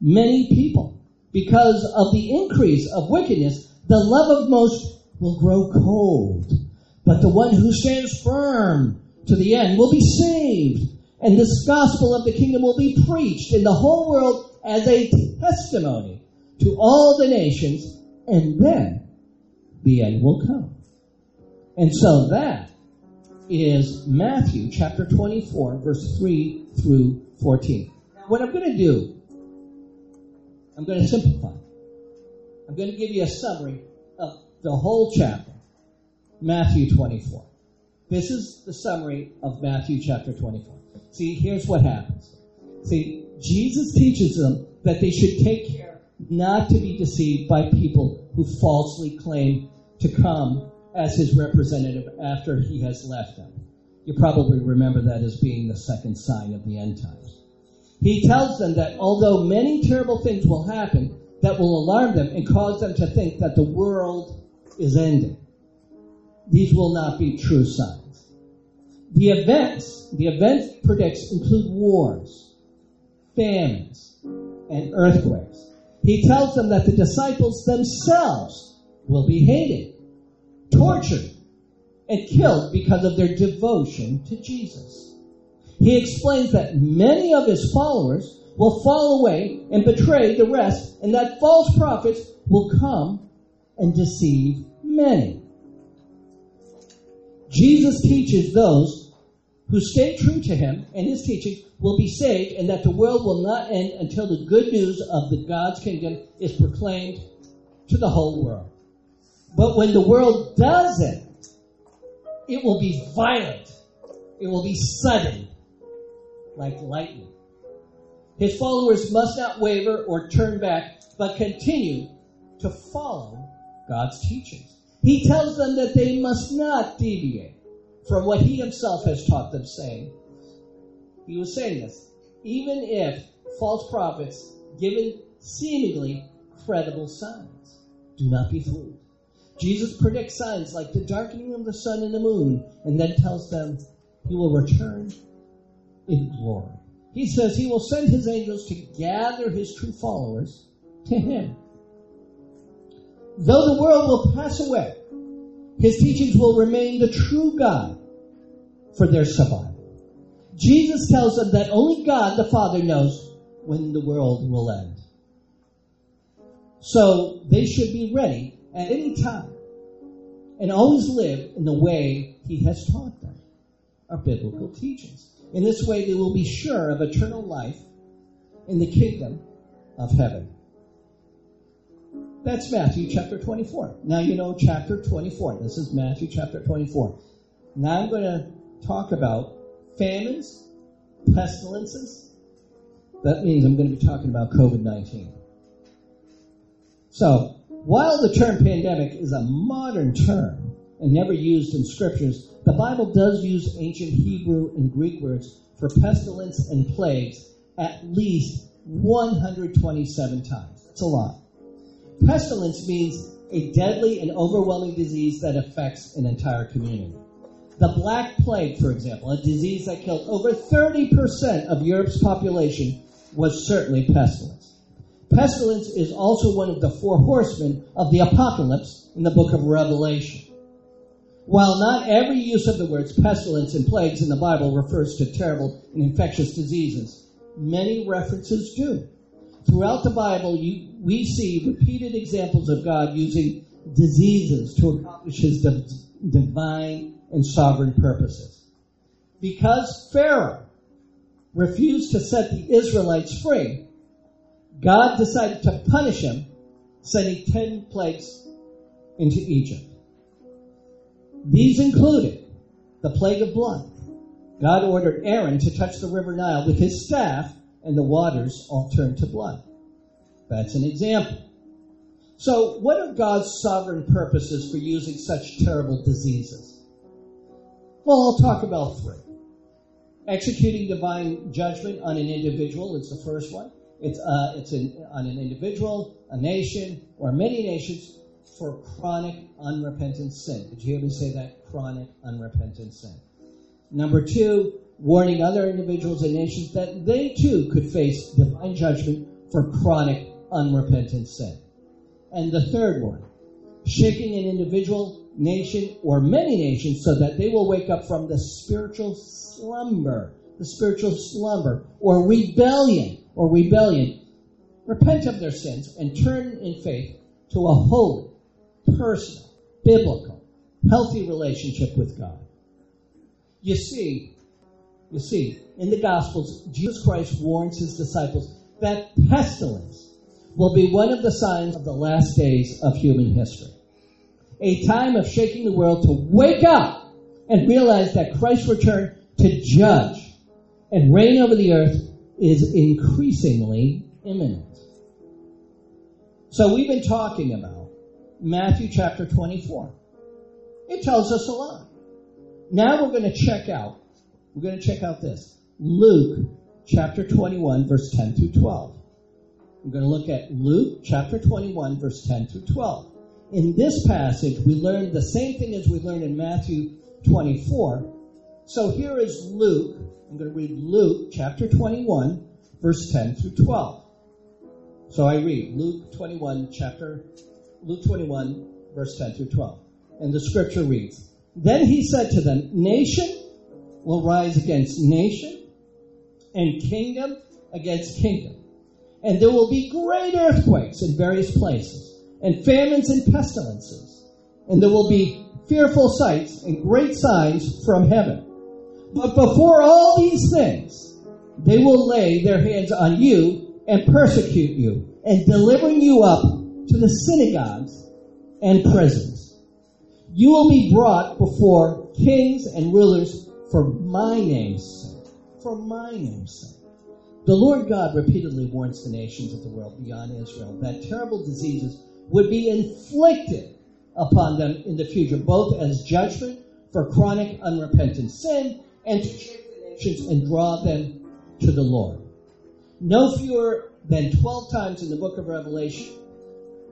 Speaker 2: many people. Because of the increase of wickedness, the love of most will grow cold. But the one who stands firm to the end will be saved. And this gospel of the kingdom will be preached in the whole world as a testimony to all the nations. And then the end will come. And so that is Matthew chapter 24, verse 3 through 14. Now, what I'm going to do, I'm going to simplify. I'm going to give you a summary of the whole chapter, Matthew 24. This is the summary of Matthew chapter 24. See, here's what happens. See, Jesus teaches them that they should take care not to be deceived by people who falsely claim to come as his representative after he has left them. You probably remember that as being the second sign of the end times. He tells them that although many terrible things will happen that will alarm them and cause them to think that the world is ending, these will not be true signs. The events, the events predicts include wars, famines, and earthquakes. He tells them that the disciples themselves will be hated tortured, and killed because of their devotion to Jesus. He explains that many of his followers will fall away and betray the rest, and that false prophets will come and deceive many. Jesus teaches those who stay true to him and his teaching will be saved, and that the world will not end until the good news of the God's kingdom is proclaimed to the whole world. But when the world does it, it will be violent. It will be sudden, like lightning. His followers must not waver or turn back, but continue to follow God's teachings. He tells them that they must not deviate from what he himself has taught them, saying, He was saying this, even if false prophets given seemingly credible signs, do not be fooled. Jesus predicts signs like the darkening of the sun and the moon, and then tells them he will return in glory. He says he will send his angels to gather his true followers to him. Though the world will pass away, his teachings will remain the true God for their survival. Jesus tells them that only God the Father knows when the world will end. So they should be ready at any time and always live in the way he has taught them, our biblical teachings. In this way, they will be sure of eternal life in the kingdom of heaven. That's Matthew chapter 24. Now you know chapter 24. This is Matthew chapter 24. Now I'm going to talk about famines, pestilences. That means I'm going to be talking about COVID 19. So, while the term pandemic is a modern term and never used in scriptures, the Bible does use ancient Hebrew and Greek words for pestilence and plagues at least 127 times. That's a lot. Pestilence means a deadly and overwhelming disease that affects an entire community. The Black Plague, for example, a disease that killed over 30% of Europe's population, was certainly pestilence. Pestilence is also one of the four horsemen of the apocalypse in the book of Revelation. While not every use of the words pestilence and plagues in the Bible refers to terrible and infectious diseases, many references do. Throughout the Bible, you, we see repeated examples of God using diseases to accomplish his div- divine and sovereign purposes. Because Pharaoh refused to set the Israelites free, God decided to punish him, sending ten plagues into Egypt. These included the plague of blood. God ordered Aaron to touch the river Nile with his staff, and the waters all turned to blood. That's an example. So, what are God's sovereign purposes for using such terrible diseases? Well, I'll talk about three. Executing divine judgment on an individual is the first one. It's, uh, it's an, on an individual, a nation, or many nations for chronic unrepentant sin. Did you hear me say that? Chronic unrepentant sin. Number two, warning other individuals and nations that they too could face divine judgment for chronic unrepentant sin. And the third one, shaking an individual, nation, or many nations so that they will wake up from the spiritual slumber, the spiritual slumber, or rebellion, or rebellion, repent of their sins and turn in faith to a holy, personal, biblical, healthy relationship with God. You see, you see, in the Gospels, Jesus Christ warns his disciples that pestilence will be one of the signs of the last days of human history. A time of shaking the world to wake up and realize that Christ's return to judge and reign over the earth is increasingly imminent. So we've been talking about Matthew chapter 24. It tells us a lot. Now we're going to check out, we're going to check out this. Luke chapter 21 verse 10 through 12. We're going to look at Luke chapter 21 verse 10 through 12. In this passage, we learn the same thing as we learned in Matthew 24. So here is Luke. I'm going to read Luke chapter 21 verse 10 through 12. So I read Luke 21 chapter Luke 21 verse 10 through 12. And the scripture reads, Then he said to them, Nation will rise against nation and kingdom against kingdom. And there will be great earthquakes in various places, and famines and pestilences. And there will be fearful sights and great signs from heaven. But before all these things, they will lay their hands on you and persecute you, and delivering you up to the synagogues and prisons. You will be brought before kings and rulers for my name's sake. For my name's sake. The Lord God repeatedly warns the nations of the world beyond Israel that terrible diseases would be inflicted upon them in the future, both as judgment for chronic unrepentant sin and the nations and draw them to the Lord. No fewer than 12 times in the book of Revelation,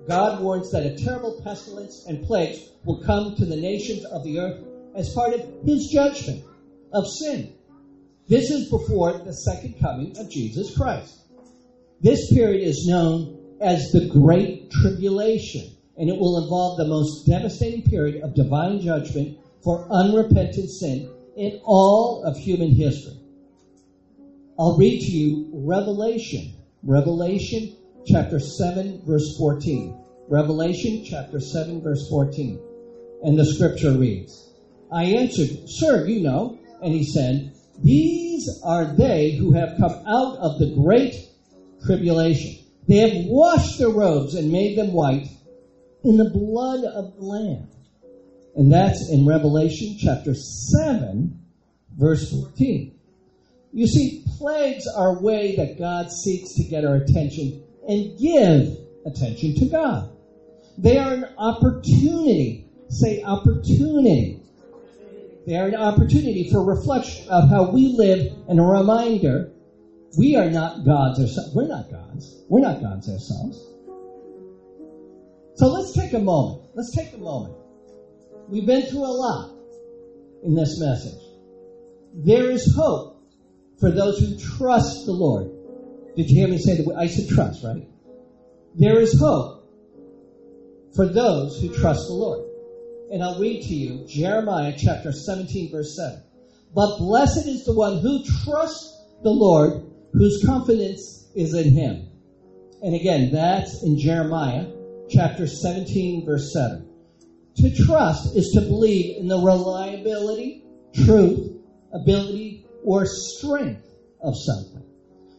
Speaker 2: God warns that a terrible pestilence and plagues will come to the nations of the earth as part of his judgment of sin. This is before the second coming of Jesus Christ. This period is known as the Great Tribulation, and it will involve the most devastating period of divine judgment for unrepentant sin in all of human history. I'll read to you Revelation, Revelation chapter 7, verse 14. Revelation chapter 7, verse 14. And the scripture reads, I answered, Sir, you know. And he said, These are they who have come out of the great tribulation. They have washed their robes and made them white in the blood of the Lamb. And that's in Revelation chapter 7, verse 14. You see, plagues are a way that God seeks to get our attention and give attention to God. They are an opportunity. Say opportunity. They are an opportunity for reflection of how we live and a reminder we are not gods ourselves. We're not gods. We're not gods ourselves. So let's take a moment. Let's take a moment. We've been through a lot in this message. There is hope for those who trust the Lord. Did you hear me say that? I said trust, right? There is hope for those who trust the Lord. And I'll read to you Jeremiah chapter 17, verse 7. But blessed is the one who trusts the Lord, whose confidence is in him. And again, that's in Jeremiah chapter 17, verse 7. To trust is to believe in the reliability, truth, ability, or strength of something.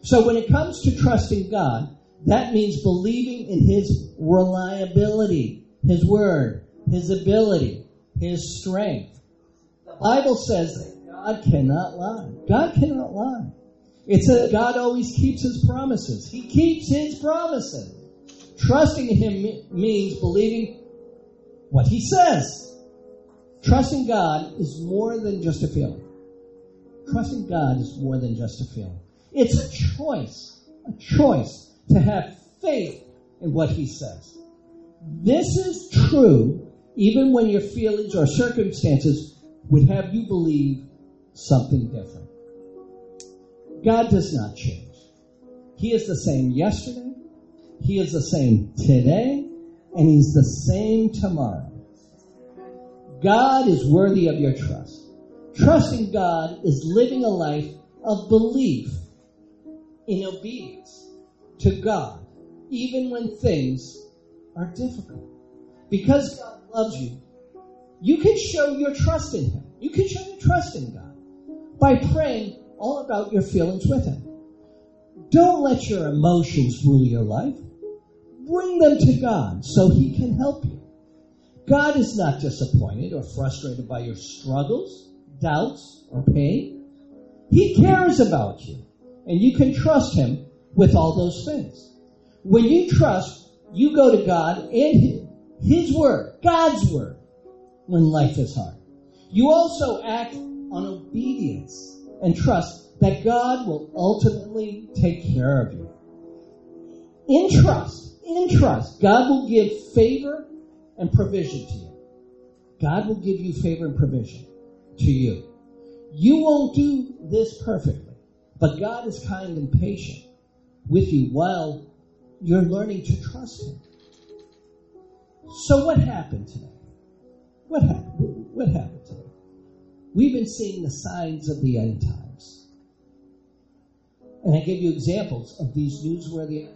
Speaker 2: So when it comes to trusting God, that means believing in His reliability, His word, His ability, His strength. The Bible says that God cannot lie. God cannot lie. It's that God always keeps His promises. He keeps His promises. Trusting in Him means believing what He says. Trusting God is more than just a feeling. Trusting God is more than just a feeling. It's a choice, a choice to have faith in what He says. This is true even when your feelings or circumstances would have you believe something different. God does not change. He is the same yesterday, He is the same today, and He's the same tomorrow. God is worthy of your trust. Trusting God is living a life of belief in obedience to God, even when things are difficult. Because God loves you, you can show your trust in Him. You can show your trust in God by praying all about your feelings with Him. Don't let your emotions rule your life. Bring them to God so He can help you. God is not disappointed or frustrated by your struggles, doubts, or pain. He cares about you, and you can trust Him with all those things. When you trust, you go to God and His Word, God's Word, when life is hard. You also act on obedience and trust that God will ultimately take care of you. In trust, in trust, God will give favor and provision to you. God will give you favor and provision to you. You won't do this perfectly, but God is kind and patient with you while you're learning to trust Him. So, what happened today? What happened? What happened today? We've been seeing the signs of the end times. And I gave you examples of these newsworthy.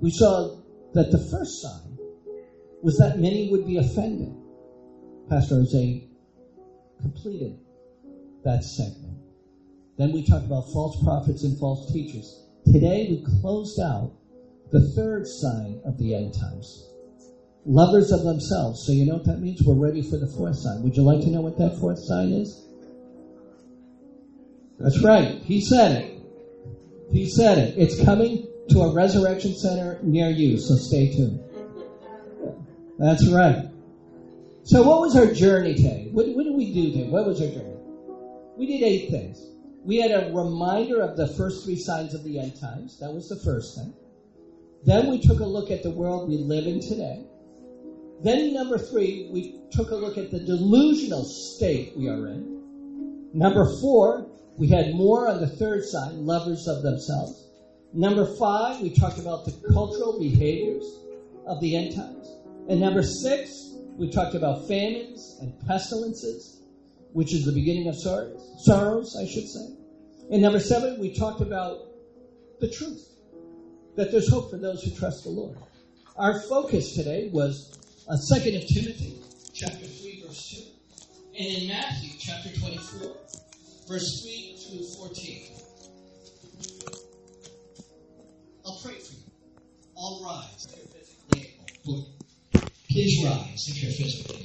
Speaker 2: We saw that the first sign was that many would be offended. Pastor Jose completed that segment. Then we talked about false prophets and false teachers. Today we closed out the third sign of the end times. Lovers of themselves. So you know what that means? We're ready for the fourth sign. Would you like to know what that fourth sign is? That's right. He said it. He said it. It's coming to a resurrection center near you, so stay tuned. That's right. So, what was our journey today? What, what did we do today? What was our journey? We did eight things. We had a reminder of the first three signs of the end times. That was the first thing. Then we took a look at the world we live in today. Then, number three, we took a look at the delusional state we are in. Number four, we had more on the third sign, lovers of themselves. Number five, we talked about the cultural behaviors of the end times. And number six, we talked about famines and pestilences, which is the beginning of sorrows, sorrows, I should say. And number seven, we talked about the truth, that there's hope for those who trust the Lord. Our focus today was uh, 2 of Timothy, chapter 3, verse 2, and in Matthew, chapter 24, verse 3 through 14. I'll pray for you. All rise. Please rise if you're physically.